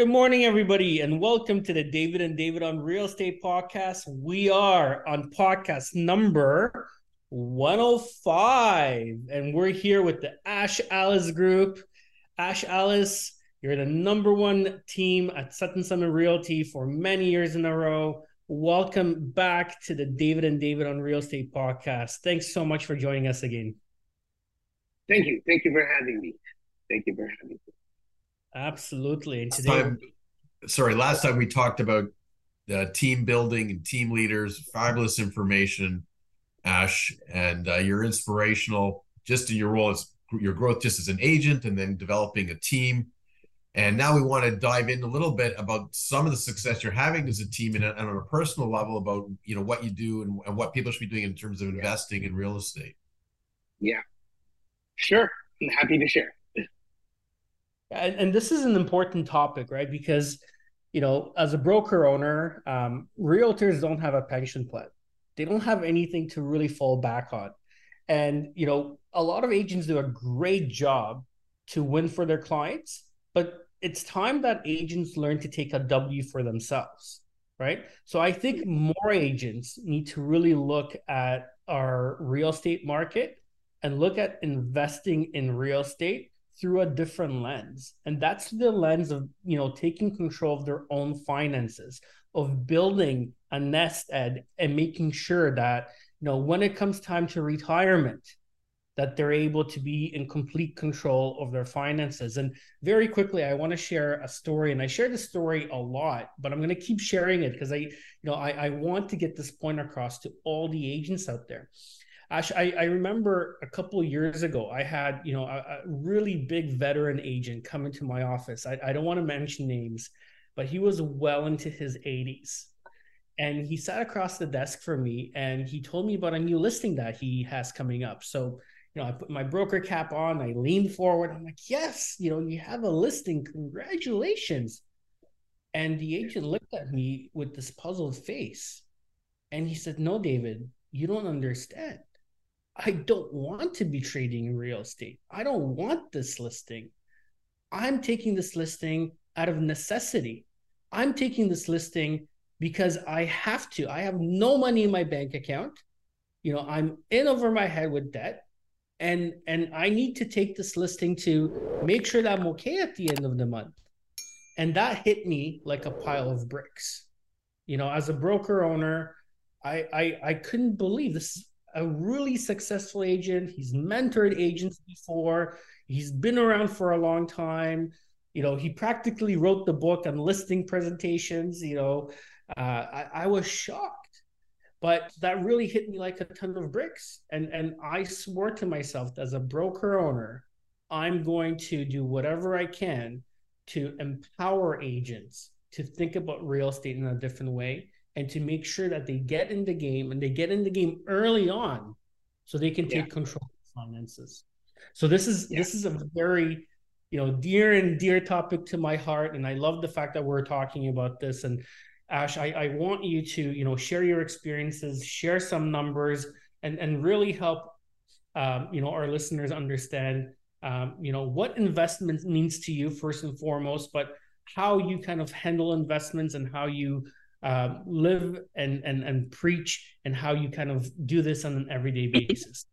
Good morning, everybody, and welcome to the David and David on Real Estate podcast. We are on podcast number 105, and we're here with the Ash Alles Group. Ash Alles, you're the number one team at Sutton Summit Realty for many years in a row. Welcome back to the David and David on Real Estate podcast. Thanks so much for joining us again. Thank you. Thank you for having me. Thank you for having me. Absolutely. And today, time, sorry, last time we talked about uh, team building and team leaders, fabulous information, Ash, and uh, you're inspirational just in your role as your growth just as an agent and then developing a team. And now we want to dive in a little bit about some of the success you're having as a team and, and on a personal level about you know what you do and, and what people should be doing in terms of investing in real estate. Yeah, sure. I'm happy to share and, and this is an important topic, right? Because you know, as a broker owner, um, realtors don't have a pension plan. They don't have anything to really fall back on. And, you know, a lot of agents do a great job to win for their clients, but it's time that agents learn to take a W for themselves, right? So I think more agents need to really look at our real estate market and look at investing in real estate through a different lens. And that's the lens of you know taking control of their own finances of building a nest egg and making sure that you know when it comes time to retirement that they're able to be in complete control of their finances. And very quickly i want to share a story and i share this story a lot but i'm going to keep sharing it because i you know I, I want to get this point across to all the agents out there I, I remember a couple years ago, I had you know a, a, really big veteran agent come into my office. I, I don't want to mention names, but he was well into his 80s, and he sat across the desk from me and he told me about a new listing that he has coming up. So you know, I put my broker cap on, I leaned forward. I'm like, yes, you know, you have a listing. Congratulations. And the agent looked at me with this puzzled face. And he said, No, David, you don't understand. I don't want to be trading in real estate. I don't want this listing. I'm taking this listing out of necessity. I'm taking this listing because I have to. I have no money in my bank account. You know, I'm in over my head with debt. And and I need to take this listing to make sure that I'm okay at the end of the month. And that hit me like a pile of bricks. You know, as a broker owner, I I, I couldn't believe this a really successful agent. He's mentored agents before. He's been around for a long time. You know, he practically wrote the book on listing presentations. You know, uh, I, I was shocked, but that really hit me like a ton of bricks. And and I swore to myself as a broker owner, I'm going to do whatever I can to empower agents to think about real estate in a different way and to make sure that they get in the game and they get in the game early on so they can take yeah. control of finances. So this is yeah. this is a very you know dear and dear topic to my heart and I love the fact that we're talking about this and Ash I, I want you to you know share your experiences share some numbers and and really help um, you know our listeners understand um, you know what investment means to you first and foremost but how you kind of handle investments and how you uh, live and, and and preach and how you kind of do this on an everyday basis.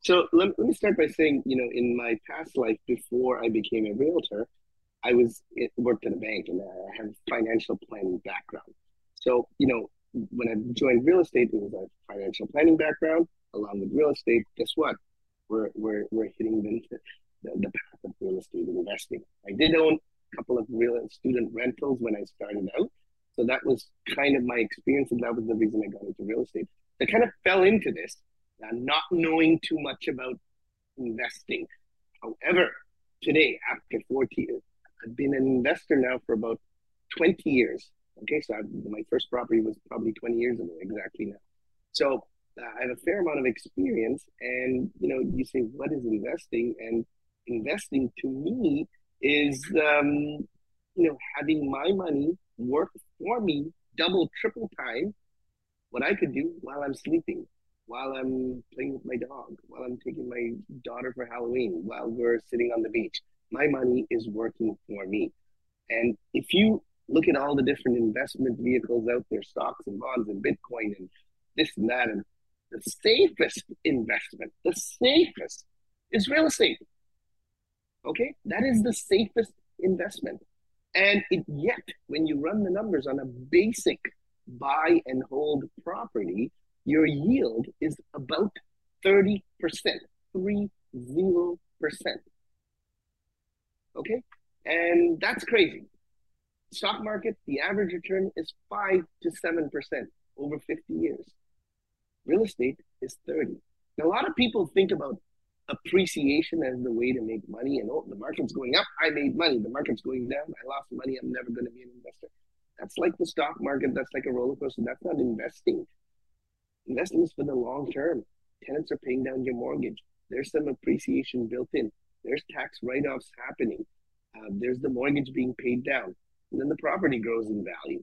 So let, let me start by saying you know in my past life before i became a realtor i was it worked at a bank and i have financial planning background. So you know when i joined real estate it was a financial planning background along with real estate. Guess what? We're we're, we're hitting the, the, the path of real estate investing. I did own a couple of real student rentals when i started out so that was kind of my experience, and that was the reason I got into real estate. I kind of fell into this, uh, not knowing too much about investing. However, today, after 40 years, I've been an investor now for about 20 years. Okay, so I've, my first property was probably 20 years ago, exactly now. So uh, I have a fair amount of experience, and you know, you say, what is investing? And investing to me is, um, you know, having my money work for me double, triple time what I could do while I'm sleeping, while I'm playing with my dog, while I'm taking my daughter for Halloween, while we're sitting on the beach. My money is working for me. And if you look at all the different investment vehicles out there, stocks and bonds and Bitcoin and this and that, and the safest investment, the safest is real estate. Okay, that is the safest investment. And it, yet, when you run the numbers on a basic buy and hold property, your yield is about 30%, 30%. Okay, and that's crazy. Stock market, the average return is 5 to 7% over 50 years. Real estate is 30. Now, a lot of people think about appreciation as the way to make money and oh the market's going up i made money. The market's going down i lost money i'm never going to be an investor. That's like the stock market that's like a roller coaster that's not investing. Investing is for the long term. Tenants are paying down your mortgage. There's some appreciation built in. There's tax write-offs happening. Uh, there's the mortgage being paid down. And then the property grows in value.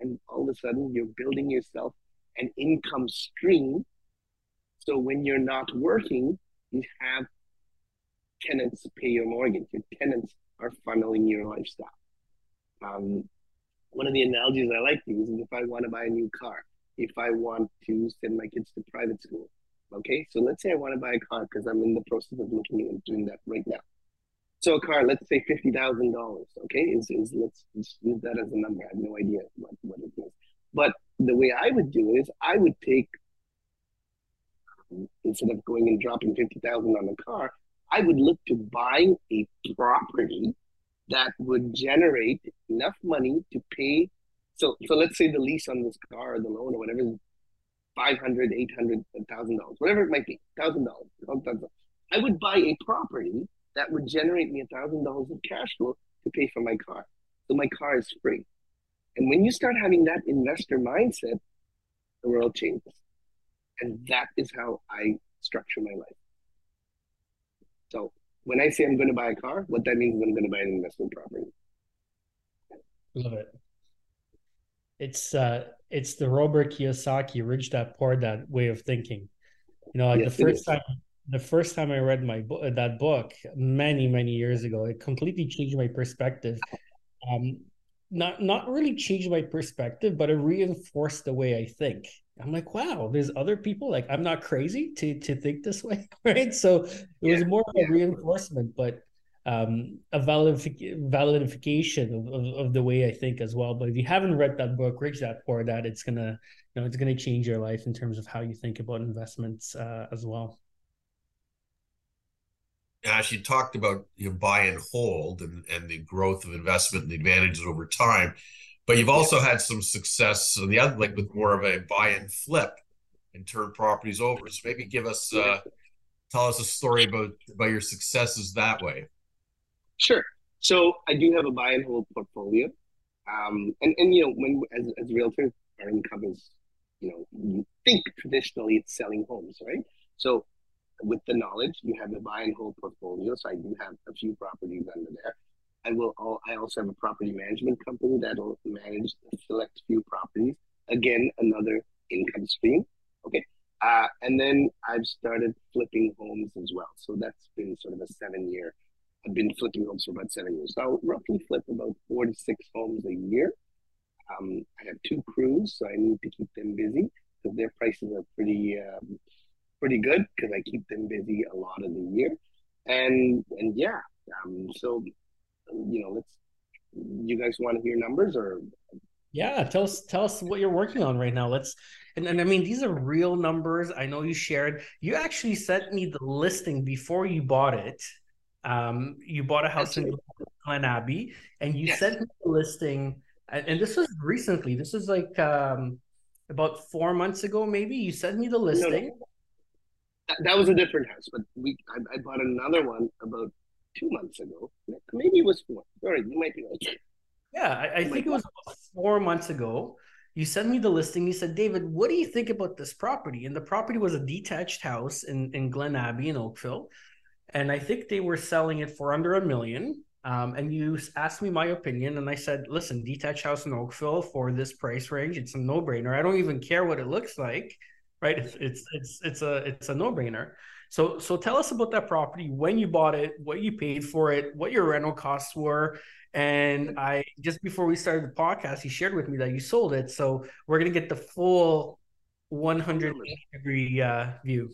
And all of a sudden you're building yourself an income stream. So when you're not working you have tenants pay your mortgage. Your tenants are funneling your lifestyle. Um, one of the analogies I like to use is if I want to buy a new car, if I want to send my kids to private school. Okay, so let's say I want to buy a car because I'm in the process of looking at doing that right now. So a car, let's say fifty thousand dollars. Okay, is is let's, let's use that as a number. I have no idea what, what it is. But the way I would do it is I would take instead of going and dropping 50,000 on a car, I would look to buying a property that would generate enough money to pay. So, so let's say the lease on this car or the loan or whatever is 500, 800, $1,000, whatever it might be, $1,000. I would buy a property that would generate me $1,000 of cash flow to pay for my car. So my car is free. And when you start having that investor mindset, the world changes. And that is how I structure my life. So when I say I'm going to buy a car, what that means is I'm going to buy an investment property. Love it. It's uh it's the Robert Kiyosaki rich dad poor dad way of thinking. You know, like yes, the first time the first time I read my book that book many many years ago, it completely changed my perspective. Um, not not really changed my perspective, but it reinforced the way I think. I'm like, wow, there's other people like I'm not crazy to to think this way, right? So it yeah, was more of a reinforcement, but um, a validif- validification of, of, of, the way I think as well. But if you haven't read that book, Rich Dad Poor that. it's gonna you know it's gonna change your life in terms of how you think about investments uh, as well. As you talked about you know, buy and hold and, and the growth of investment and the advantages over time. But you've also had some success on the other, like with more of a buy and flip and turn properties over. So maybe give us, uh, tell us a story about about your successes that way. Sure. So I do have a buy and hold portfolio, um, and and you know when as as realtors, our income is, you know, you think traditionally it's selling homes, right? So with the knowledge, you have the buy and hold portfolio. So I do have a few properties under there. I will. I also have a property management company that'll manage a select few properties. Again, another income stream. Okay. Uh, and then I've started flipping homes as well. So that's been sort of a seven year. I've been flipping homes for about seven years. So I'll roughly flip about four to six homes a year. Um, I have two crews, so I need to keep them busy because their prices are pretty um, pretty good because I keep them busy a lot of the year. And and yeah, um, so you know, let's. You guys want to hear numbers or? Yeah, tell us tell us what you're working on right now. Let's and, and I mean these are real numbers. I know you shared. You actually sent me the listing before you bought it. Um, you bought a house That's in Glen Abbey, and you yes. sent me the listing. And, and this was recently. This was like um, about four months ago, maybe. You sent me the listing. No, no. That, that, was a different house, but we I, I bought another one about two months ago. Maybe it was four. Right, you might be right. Yeah, I, I think it was four months ago. You sent me the listing. You said, David, what do you think about this property? And the property was a detached house in, in Glen Abbey in Oakville. And I think they were selling it for under a million. Um, and you asked me my opinion, and I said, "Listen, detached house in Oakville for this price range, it's a no-brainer. I don't even care what it looks like, right? It's it's it's it's a it's a no-brainer." So so tell us about that property, when you bought it, what you paid for it, what your rental costs were, And I just before we started the podcast, he shared with me that you sold it. So we're gonna get the full 180 degree uh, view.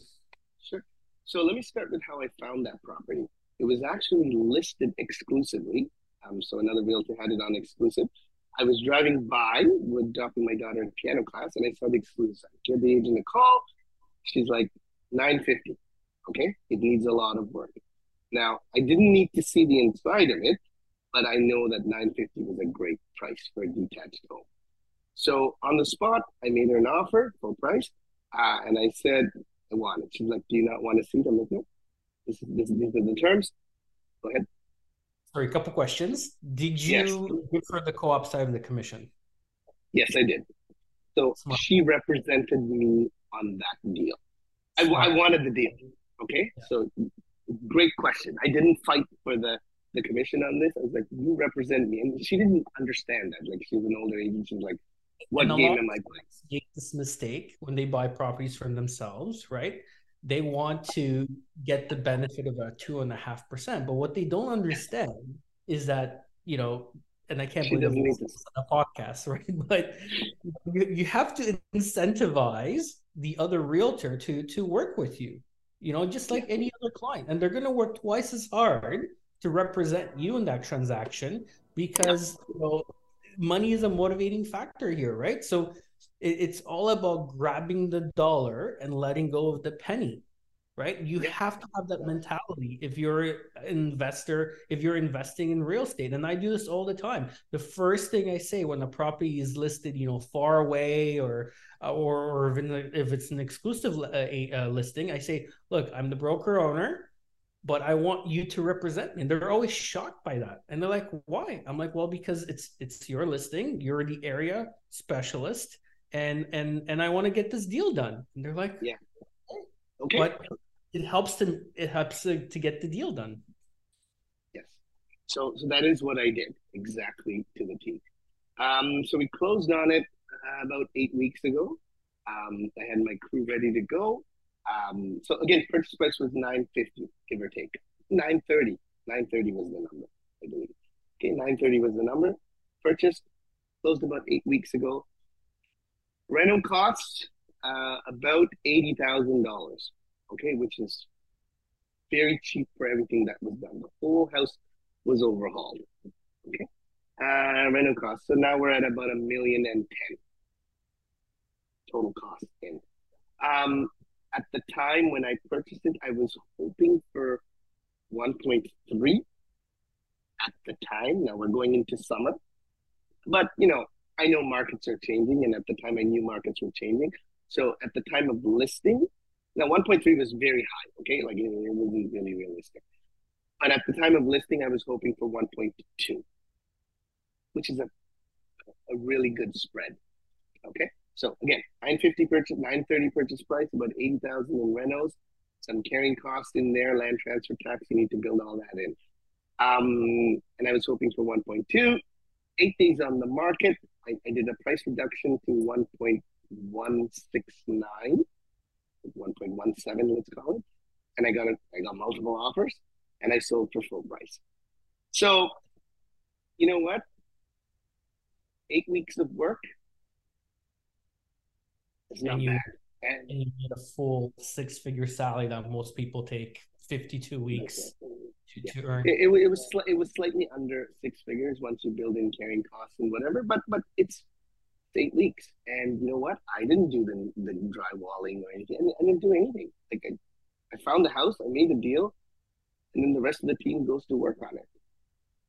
Sure. So let me start with how I found that property. It was actually listed exclusively. Um, so another realtor had it on exclusive. I was driving by with dropping my daughter in piano class, and I saw the exclusive. I gave the agent a call. She's like, 950. Okay, it needs a lot of work. Now, I didn't need to see the inside of it, but I know that 950 was a great price for a detached home. So on the spot, I made her an offer, full price, uh, and I said I want it. She's like, "Do you not want to see them?" I'm like, no. This is, this, these are the terms. Go ahead. Sorry, a couple questions. Did you yes. give her the co-op side of the commission? Yes, I did. So Smart. she represented me on that deal. I, I wanted the deal. Okay, yeah. so great question. I didn't fight for the the commission on this. I was like, you represent me, and she didn't understand that. Like, she's an older agent. She's like, what game am I playing? Make this mistake when they buy properties from themselves, right? They want to get the benefit of a two and a half percent, but what they don't understand is that you know and I can't she believe this on a podcast, right? But you, you have to incentivize the other realtor to to work with you you know just like any other client. And they're going to work twice as hard to represent you in that transaction because you know money is a motivating factor here right? So it, it's all about grabbing the dollar and letting go of the penny right? You have to have that mentality if you're an investor if you're investing in real estate and i do this all the time. The first thing i say when a property is listed you know far away or uh, or, or if it's an exclusive uh, uh, listing i say look i'm the broker owner but i want you to represent me. And they're always shocked by that. And they're like why? I'm like well because it's it's your listing you're the area specialist and and and i want to get this deal done. And they're like yeah. Okay. But it helps to it helps to, to get the deal done. Yes. So so that is what I did exactly to the T. Um, so we closed on it uh, about eight weeks ago. Um, I had my crew ready to go. Um, so again, purchase price was nine fifty, give or take. Nine thirty. Nine thirty was the number, I believe. Okay, nine thirty was the number. Purchased, closed about eight weeks ago. Rental costs uh, about eighty thousand dollars okay, which is very cheap for everything that was done. The whole house was overhauled. Okay. Uh, rental cost. So now we're at about a million and ten total cost in. Um, at the time when I purchased it, I was hoping for 1.3 at the time. Now we're going into summer, but you know, I know markets are changing, and at the time I knew markets were changing. So at the time of listing, now, 1.3 was very high, okay? Like it, wasn't really realistic. But at the time of listing, I was hoping for 1.2, which is a, a really good spread, okay? So again, 950 purchase, 930 purchase price, about 80,000 in renos, some carrying costs in there, land transfer tax, you need to build all that in. Um, and I was hoping for 1.2. Eight days on the market, I, I did a price reduction to 1.169 1.17, let's call it. And I got it, I got multiple offers and I sold for full price. So, you know what? Eight weeks of work is not you, bad. And, and you get a full six figure salary that most people take 52 weeks to, yeah. to earn. It, it, it was it was slightly under six figures once you build in carrying costs and whatever, but but it's eight weeks. And you know what? I didn't do the, the drywalling or anything. I didn't do anything. Like I, I found the house, I made the deal, and then the rest of the team goes to work on it.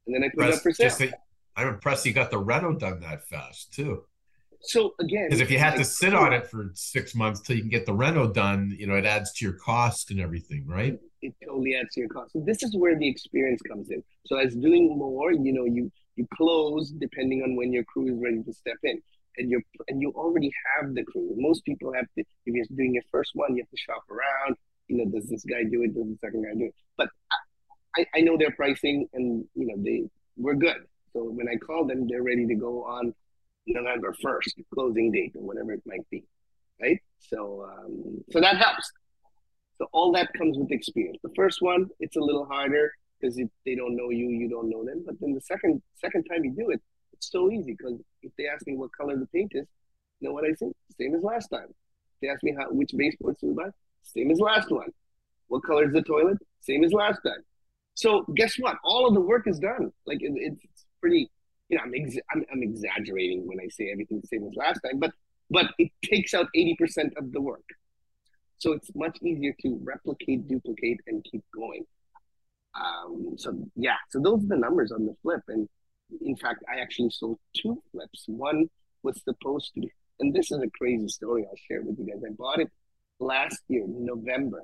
And then I put it up for sale. I'm impressed you got the reno done that fast too. So again, because if you had like, to sit on it for six months till you can get the reno done, you know, it adds to your cost and everything, right? It, it totally adds to your cost. So this is where the experience comes in. So as doing more, you know, you you close depending on when your crew is ready to step in and you're and you already have the crew. Most people have to if you're doing your first one, you have to shop around. You know, does this guy do it? Does the second guy do it? But I, I know their pricing, and you know they we're good. So when I call them, they're ready to go on November first, closing date or whatever it might be, right? So um, so that helps. So all that comes with experience. The first one, it's a little harder. because if they don't know you, you don't know them. But then the second second time you do it, it's so easy because if they ask me what color the paint is, you know what I say? Same as last time. They ask me how which baseboards to buy, same as last one. What color is the toilet? Same as last time. So guess what? All of the work is done. Like it, it's pretty. You know, I'm, ex- I'm I'm exaggerating when I say everything's the same as last time, but but it takes out eighty percent of the work. So it's much easier to replicate, duplicate, and keep going. Um, so yeah, so those are the numbers on the flip. And in fact, I actually sold two flips. One was supposed to, be, and this is a crazy story I'll share with you guys. I bought it last year, November,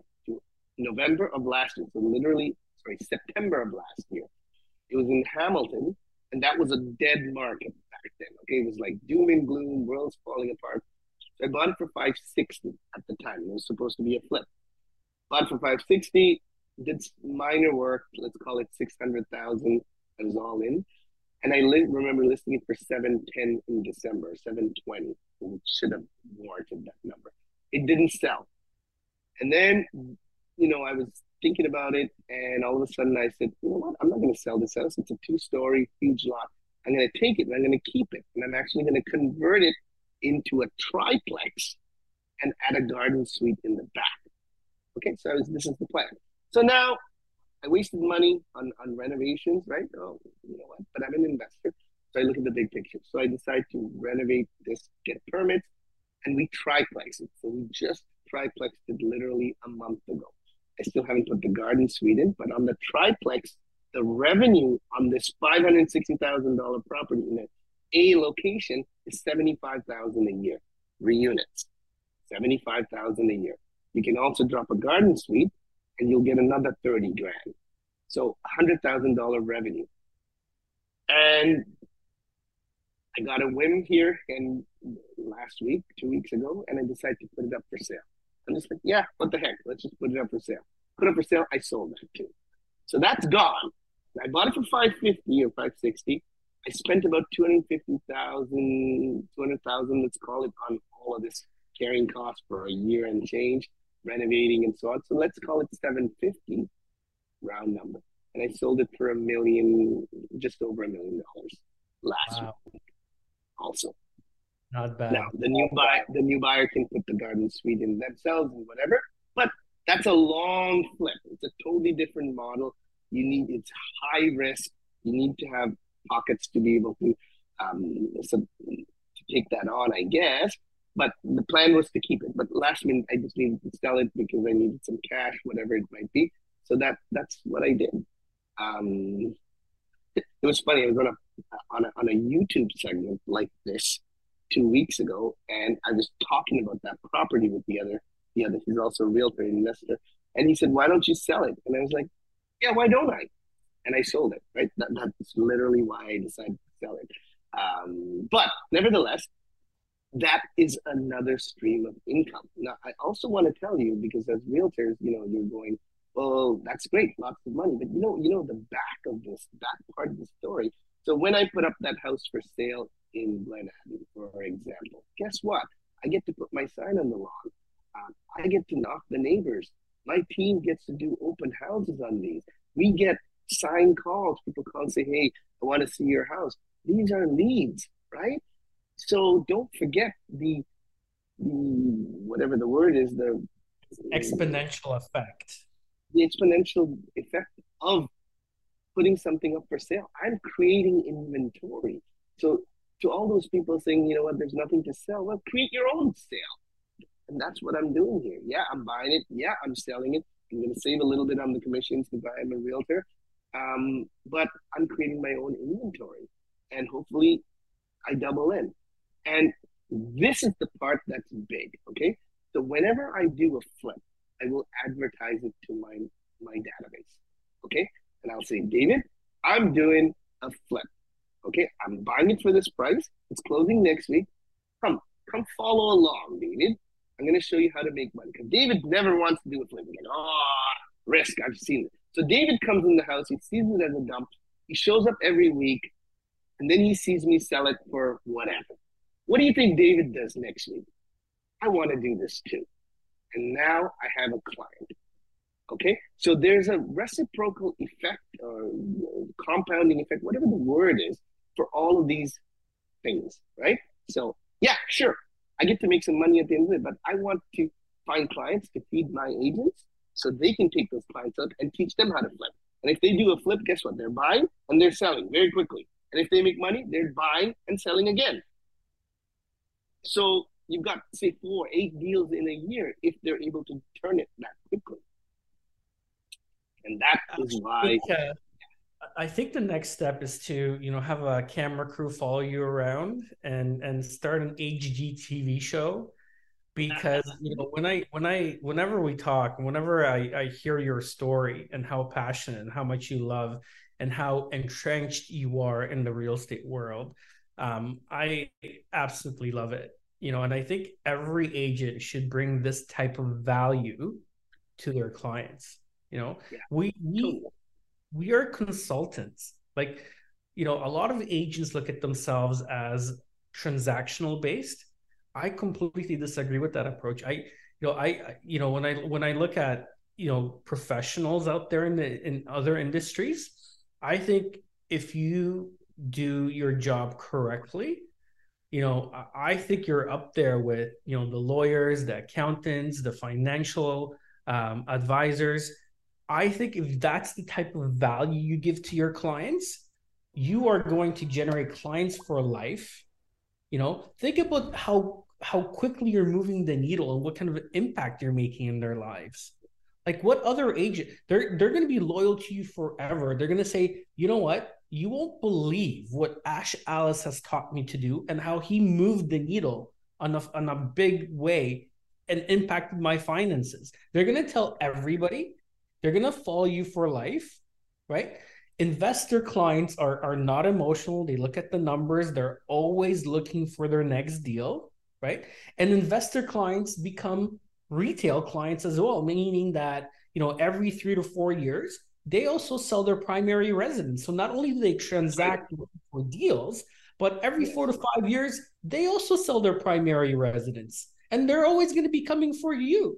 November of last year. So literally, sorry, September of last year. It was in Hamilton, and that was a dead market back then. Okay, it was like doom and gloom, world's falling apart. So I bought it for 560 at the time. It was supposed to be a flip. Bought it for 560, did minor work, let's call it 600,000. I was all in. And I li- remember listing it for 710 in December, 720, which should have warranted that number. It didn't sell. And then, you know, I was thinking about it, and all of a sudden I said, you know what? I'm not going to sell this house. It's a two story, huge lot. I'm going to take it and I'm going to keep it. And I'm actually going to convert it into a triplex and add a garden suite in the back. Okay, so was, this is the plan. So now I wasted money on, on renovations, right? Oh, you know what? But I'm an investor. So I look at the big picture. So I decide to renovate this, get permits, and we triplex it. So we just triplexed it literally a month ago. I still haven't put the garden suite in, but on the triplex, the revenue on this $560,000 property in a location is 75000 a year, three units, 75000 a year. You can also drop a garden suite and you'll get another 30 grand. So $100,000 revenue. And I got a whim here and last week, two weeks ago, and I decided to put it up for sale. I'm just like, yeah, what the heck? Let's just put it up for sale. Put it up for sale. I sold that too. So that's gone. I bought it for 550 or 560. I spent about 250,000, 200,000, let's call it, on all of this carrying cost for a year and change renovating and so on. So let's call it 750 round number. And I sold it for a million, just over a million dollars last wow. week. Also. Not bad. Now the new buyer the new buyer can put the garden suite in themselves and whatever, but that's a long flip. It's a totally different model. You need it's high risk. You need to have pockets to be able to um, so, to take that on, I guess. But the plan was to keep it. But last minute, I just needed to sell it because I needed some cash, whatever it might be. So that that's what I did. Um, it, was funny. I was on a on a on a YouTube segment like this two weeks ago, and I was talking about that property with the other the other. He's also a realtor investor, and he said, "Why don't you sell it?" And I was like, "Yeah, why don't I?" And I sold it. Right. That, that's literally why I decided to sell it. Um, but nevertheless, that is another stream of income. Now, I also want to tell you because as realtors, you know, you're going, well, that's great, lots of money, but you know, you know the back of this, that part of the story. So when I put up that house for sale in Glen Abbey, for example, guess what? I get to put my sign on the lawn. Um, I get to knock the neighbors. My team gets to do open houses on these. We get signed calls. People call and say, "Hey, I want to see your house." These are leads, right? So don't forget the, the whatever the word is, the exponential effect. The exponential effect of putting something up for sale. I'm creating inventory. So to all those people saying, you know what, there's nothing to sell, well, create your own sale. And that's what I'm doing here. Yeah, I'm buying it. Yeah, I'm selling it. I'm going to save a little bit on the commissions because I'm a realtor. Um, but I'm creating my own inventory. And hopefully I double in. And this is the part that's big. Okay. So whenever I do a flip, I will advertise it to my my database. Okay. And I'll say, David, I'm doing a flip. Okay. I'm buying it for this price. It's closing next week. Come, come follow along, David. I'm going to show you how to make money. Because David never wants to do a flip. again. oh, risk. I've seen it. So David comes in the house. He sees it as a dump. He shows up every week. And then he sees me sell it for whatever. What do you think David does next week? I want to do this too. And now I have a client. Okay, so there's a reciprocal effect or compounding effect, whatever the word is, for all of these things, right? So, yeah, sure, I get to make some money at the end of it, but I want to find clients to feed my agents so they can take those clients up and teach them how to flip. And if they do a flip, guess what? They're buying and they're selling very quickly. And if they make money, they're buying and selling again. So you've got, say, four, eight deals in a year if they're able to turn it that quickly. And that is why. uh, I think the next step is to, you know, have a camera crew follow you around and and start an HGTV show because you know when I when I whenever we talk, whenever I I hear your story and how passionate and how much you love and how entrenched you are in the real estate world, um, I absolutely love it. You know, and I think every agent should bring this type of value to their clients. You know, yeah. we we we are consultants. Like, you know, a lot of agents look at themselves as transactional based. I completely disagree with that approach. I, you know, I, you know, when I when I look at you know professionals out there in the in other industries, I think if you do your job correctly, you know, I think you're up there with you know the lawyers, the accountants, the financial um, advisors I think if that's the type of value you give to your clients, you are going to generate clients for life. You know, think about how how quickly you're moving the needle and what kind of impact you're making in their lives. Like what other agent they're they're going to be loyal to you forever. They're going to say, "You know what? You won't believe what Ash Alles has taught me to do and how he moved the needle on a, on a big way and impacted my finances." They're going to tell everybody they're going to follow you for life, right? Investor clients are, are not emotional. They look at the numbers, they're always looking for their next deal, right? And investor clients become retail clients as well, meaning that, you know, every three to four years, they also sell their primary residence. So not only do they transact for deals, but every four to five years, they also sell their primary residence. And they're always going to be coming for you.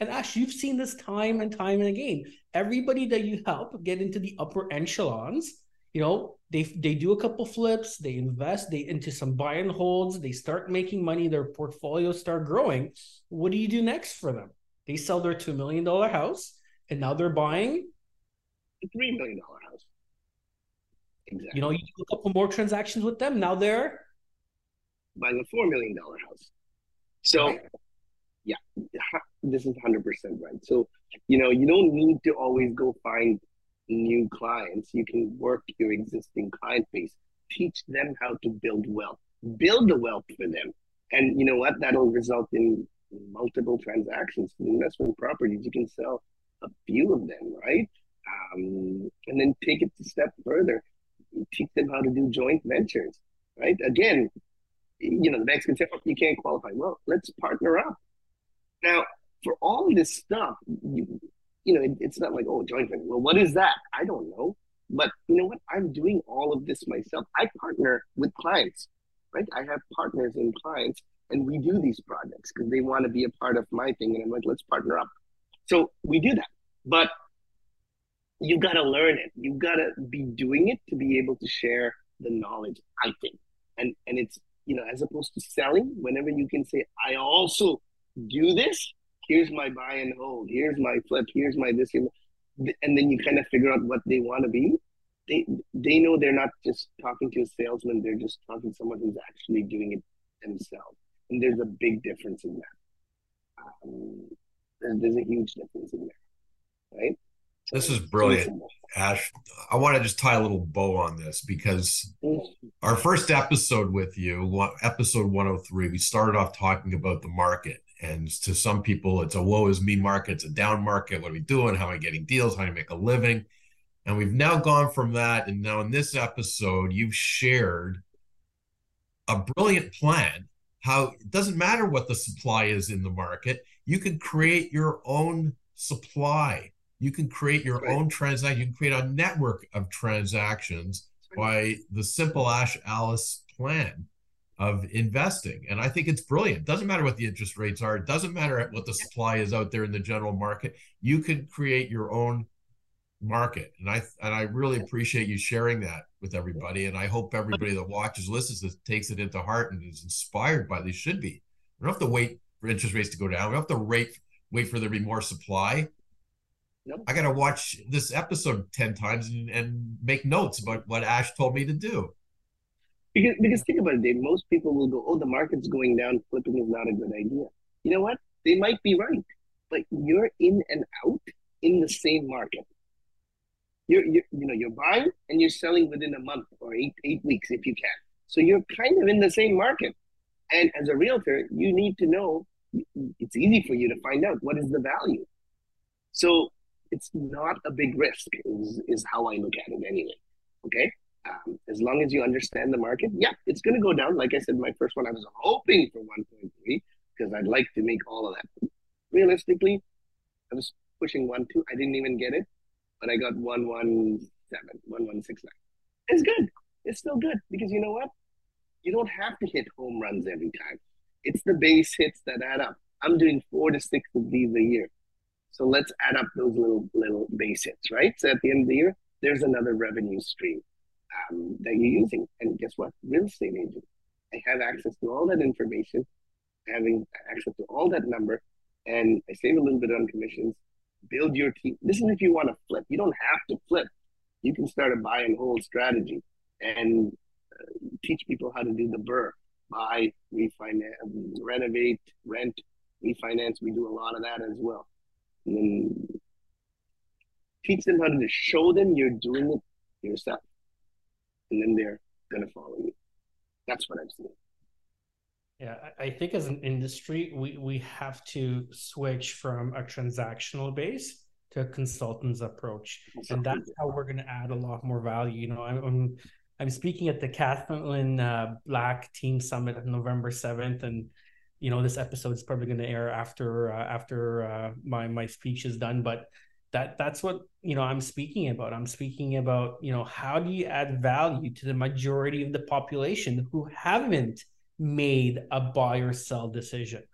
And Ash, you've seen this time and time and again. Everybody that you help get into the upper echelons, you know, they they do a couple flips, they invest, they into some buy and holds, they start making money, their portfolios start growing. What do you do next for them? They sell their two million dollar house, and now they're buying three million dollar house. Exactly. You know, you do a couple more transactions with them. Now they're buying a four million dollar house. So, right. yeah, this is 100% right. So, you know, you don't need to always go find new clients. You can work your existing client base, teach them how to build wealth, build the wealth for them. And you know what? That'll result in multiple transactions. Investment properties, you can sell a few of them, right? Um, and then take it a step further. Teach them how to do joint ventures, right? Again, you know, the banks can say, oh, you can't qualify. Well, let's partner up. Now, for all this stuff, you, you know, it, it's not like, oh, joint venture. Well, what is that? I don't know. But you know what? I'm doing all of this myself. I partner with clients, right? I have partners and clients, and we do these projects because they want to be a part of my thing. And I'm like, let's partner up. So we do that. But you got to learn it. You got to be doing it to be able to share the knowledge, I think. And and it's, you know, as opposed to selling, whenever you can say, I also do this, here's my buy and hold, here's my flip, here's my this, and then you kind of figure out what they want to be. They they know they're not just talking to a salesman; they're just talking to someone who's actually doing it themselves. And there's a big difference in that. Um, there's, a huge difference in there, right? This is brilliant, Ash. I want to just tie a little bow on this because our first episode with you, episode 103, we started off talking about the market and to some people, it's a woe is me market, it's a down market. What are we doing? How am I getting deals? How do I make a living? And we've now gone from that. And now in this episode, you've shared a brilliant plan how it doesn't matter what the supply is in the market, you can create your own supply. You can create your right. own transaction. You can create a network of transactions right. by the simple Ash Alles plan. of investing. And I think it's brilliant. Doesn't matter what the interest rates are. It doesn't matter what the supply is out there in the general market. You can create your own market. And I and I really appreciate you sharing that with everybody. And I hope everybody that watches, listens, this, takes it into heart and is inspired by this. Should be. We don't have to wait for interest rates to go down. We don't have to wait wait for there to be more supply. Nope. I got to watch this episode 10 times and, and make notes about what Ash told me to do. Because, because think about it, Dave. Most people will go, oh, the market's going down. Flipping is not a good idea. You know what? They might be right, but you're in and out in the same market. You're, you're you know, you're buying and you're selling within a month or eight eight weeks if you can. So you're kind of in the same market. And as a realtor, you need to know. It's easy for you to find out what is the value. So it's not a big risk. Is is how I look at it anyway. Okay. Um, as long as you understand the market, yeah, it's going to go down. Like I said, my first one, I was hoping for 1.3 because I'd like to make all of that. Realistically, I was pushing 1.2. I didn't even get it, but I got 117, 1169. It's good. It's still good because you know what? You don't have to hit home runs every time. It's the base hits that add up. I'm doing four to six of these a year. So let's add up those little little base hits, right? So at the end of the year, there's another revenue stream um, that you're using. And guess what? Real estate agent. I have access to all that information, having access to all that number, and I save a little bit on commissions. Build your team. This is if you want to flip. You don't have to flip. You can start a buy and hold strategy and uh, teach people how to do the burr buy, refinance, renovate, rent, refinance. We do a lot of that as well. And then teach them how to show them you're doing it yourself and then they're going to follow you. That's what I've seen. Yeah, I think as an industry, we, we have to switch from a transactional base to a consultant's approach, and that's how we're going to add a lot more value. You know, I'm I'm, I'm speaking at the Kathleen uh, Black Team Summit on November seventh, and you know this episode is probably going to air after uh, after uh, my my speech is done, but that that's what you know i'm speaking about. I'm speaking about you know how do you add value to the majority of the population who haven't made a buy or sell decision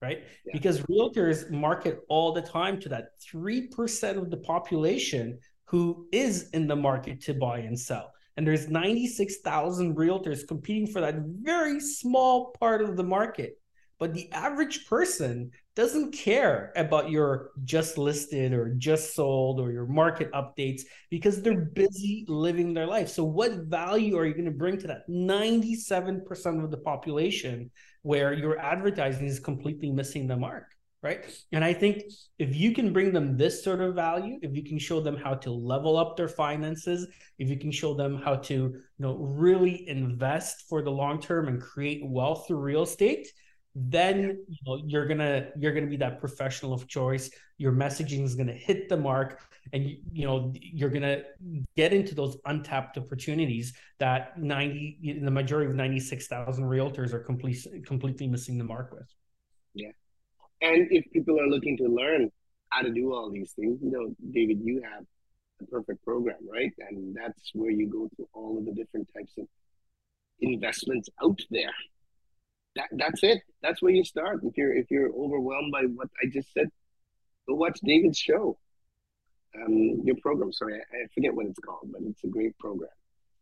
right? Yeah. because realtors market all the time to that 3% of the population who is in the market to buy and sell. And there's 96,000 realtors competing for that very small part of the market but the average person doesn't care about your just listed or just sold or your market updates because they're busy living their life. So, what value are you going to bring to that 97% of the population where your advertising is completely missing the mark? Right. And I think if you can bring them this sort of value, if you can show them how to level up their finances, if you can show them how to, you know, really invest for the long term and create wealth through real estate, then you know, you're gonna you're gonna be that professional of choice. Your messaging is gonna hit the mark and you, know you're gonna get into those untapped opportunities that 90 the majority of 96,000 realtors are complete, completely missing the mark with. Yeah. And if people are looking to learn how to do all these things you know david you have a perfect program right? And that's where you go to all of the different types of investments out there that, that's it. That's where you start. If you're if you're overwhelmed by what I just said, go watch David's show. Um, your program. Sorry, I, I forget what it's called, but it's a great program.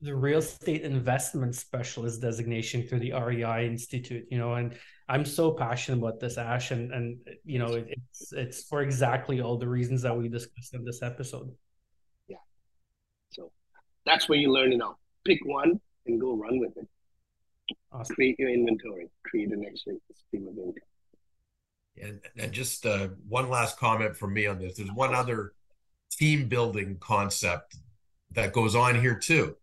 The real estate investment specialist designation through the REI Institute. You know, and I'm so passionate about this, Ash, and and you know, it, it's it's for exactly all the reasons that we discussed in this episode. Yeah. So that's where you learn it all. Pick one and go run with it. Awesome. Create your inventory, create an extra stream of income. And, and just uh, one last comment from me on this. There's one other team building concept that goes on here too.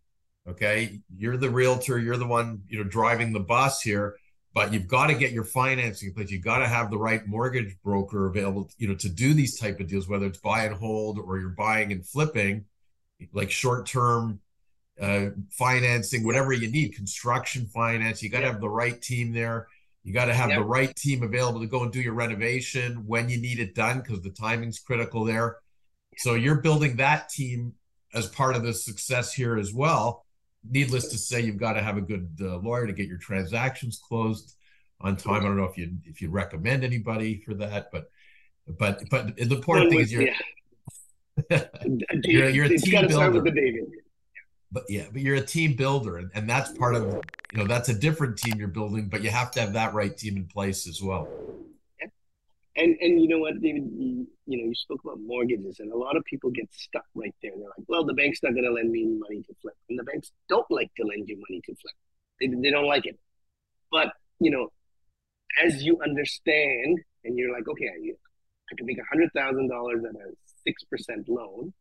Okay, you're the realtor, you're the one you know driving the bus here, but you've got to get your financing in place. You've got to have the right mortgage broker available, you know, to do these type of deals, whether it's buy and hold or you're buying and flipping, like short term uh, financing, whatever you need, construction finance. You got to have the right team there. You got to have the right team available to go and do your renovation when you need it done because the timing's critical there. So you're building that team as part of the success here as well. needless to say, you've got to have a good uh, lawyer to get your transactions closed on time. I don't know if you if you recommend anybody for that, but but but the important thing is you're yeah. you're, you're a team builder. But yeah, but you're a team builder, and, and that's part of you know that's a different team you're building, but you have to have that right team in place as well. And and you know what, David, you, you know, you spoke about mortgages, and a lot of people get stuck right there. They're like, well, the bank's not going to lend me money to flip, and the banks don't like to lend you money to flip. They they don't like it. But you know, as you understand, and you're like, okay, I, I can make a hundred thousand dollars at a six percent loan,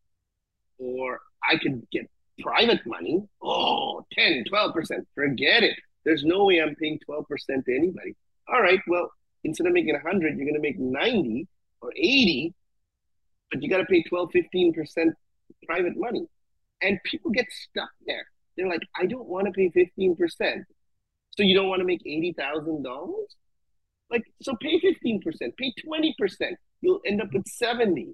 or I could get private money. Oh, 10, 12 percent. Forget it. There's no way I'm paying 12 percent to anybody. All right, well, instead of making 100, you're going to make 90 or 80, but you got to pay 12, 15% private money. And people get stuck there. They're like, I don't want to pay 15%. So you don't want to make $80,000? Like, so pay 15%, pay 20%. You'll end up with 70.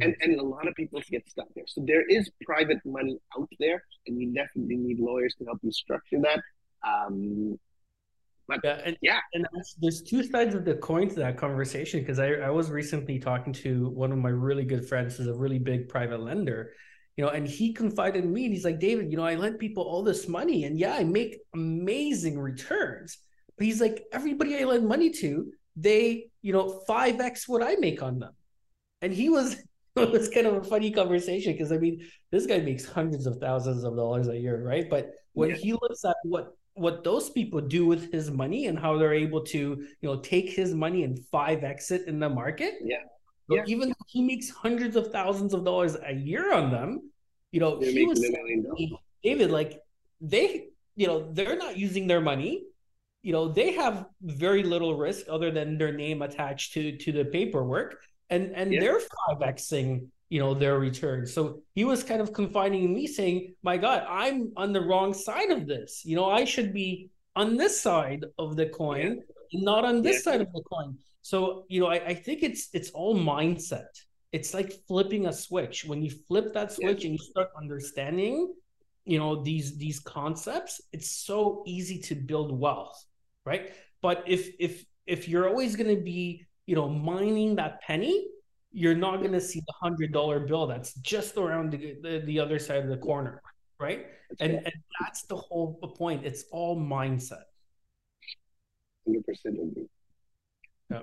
And, and a lot of people get stuck there. So there is private money out there, and you definitely need lawyers to help you structure that. Um, but yeah, and, yeah. and there's two sides of the coin to that conversation because I, I was recently talking to one of my really good friends who's a really big private lender, you know, and he confided in me and he's like, David, you know, I lend people all this money and yeah, I make amazing returns. But he's like, everybody I lend money to, they, you know, 5x what I make on them. And he was it was kind of a funny conversation because I mean, this guy makes hundreds of thousands of dollars a year, right? But when yeah. he looks at what what those people do with his money and how they're able to you know take his money and five exit in the market yeah, yeah. even though he makes hundreds of thousands of dollars a year on them you know they're he was david like they you know they're not using their money you know they have very little risk other than their name attached to to the paperwork and and yeah. they're five xing you know their return. So he was kind of confining me saying my god i'm on the wrong side of this. You know i should be on this side of the coin yeah. not on this yeah. side of the coin. So you know I, I, think it's it's all mindset. It's like flipping a switch. When you flip that switch and you start understanding you know these these concepts it's so easy to build wealth right? But if if if you're always going to be you know mining that penny you're not going to see the hundred dollar bill that's just around the, the, the, other side of the corner right? And, and that's the whole point. It's all mindset. 100% agree. Yeah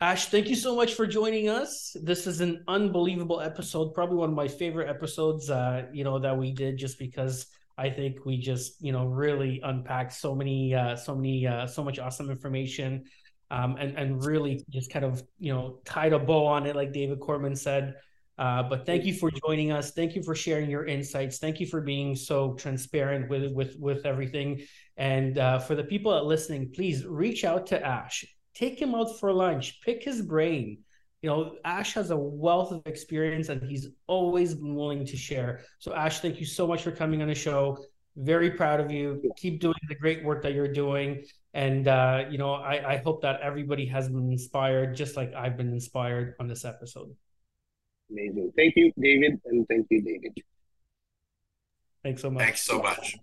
ash thank you so much for joining us. This is an unbelievable episode probably one of my favorite episodes uh you know that we did just because I think we just, you know, really unpacked so many, uh, so many, uh, so much awesome information um, and and really just kind of you know tied a bow on it, like David Korman said. Uh, but thank you for joining us. Thank you for sharing your insights. Thank you for being so transparent with with with everything. And uh, for the people that listening, please reach out to Ash. Take him out for lunch. Pick his brain. You know, Ash has a wealth of experience, and he's always been willing to share. So, Ash, thank you so much for coming on the show. Very proud of you. Keep doing the great work that you're doing. And uh, you know, I, I hope that everybody has been inspired, just like I've been inspired on this episode. Amazing. Thank you, David, and thank you, David. Thanks so much. Thanks so much.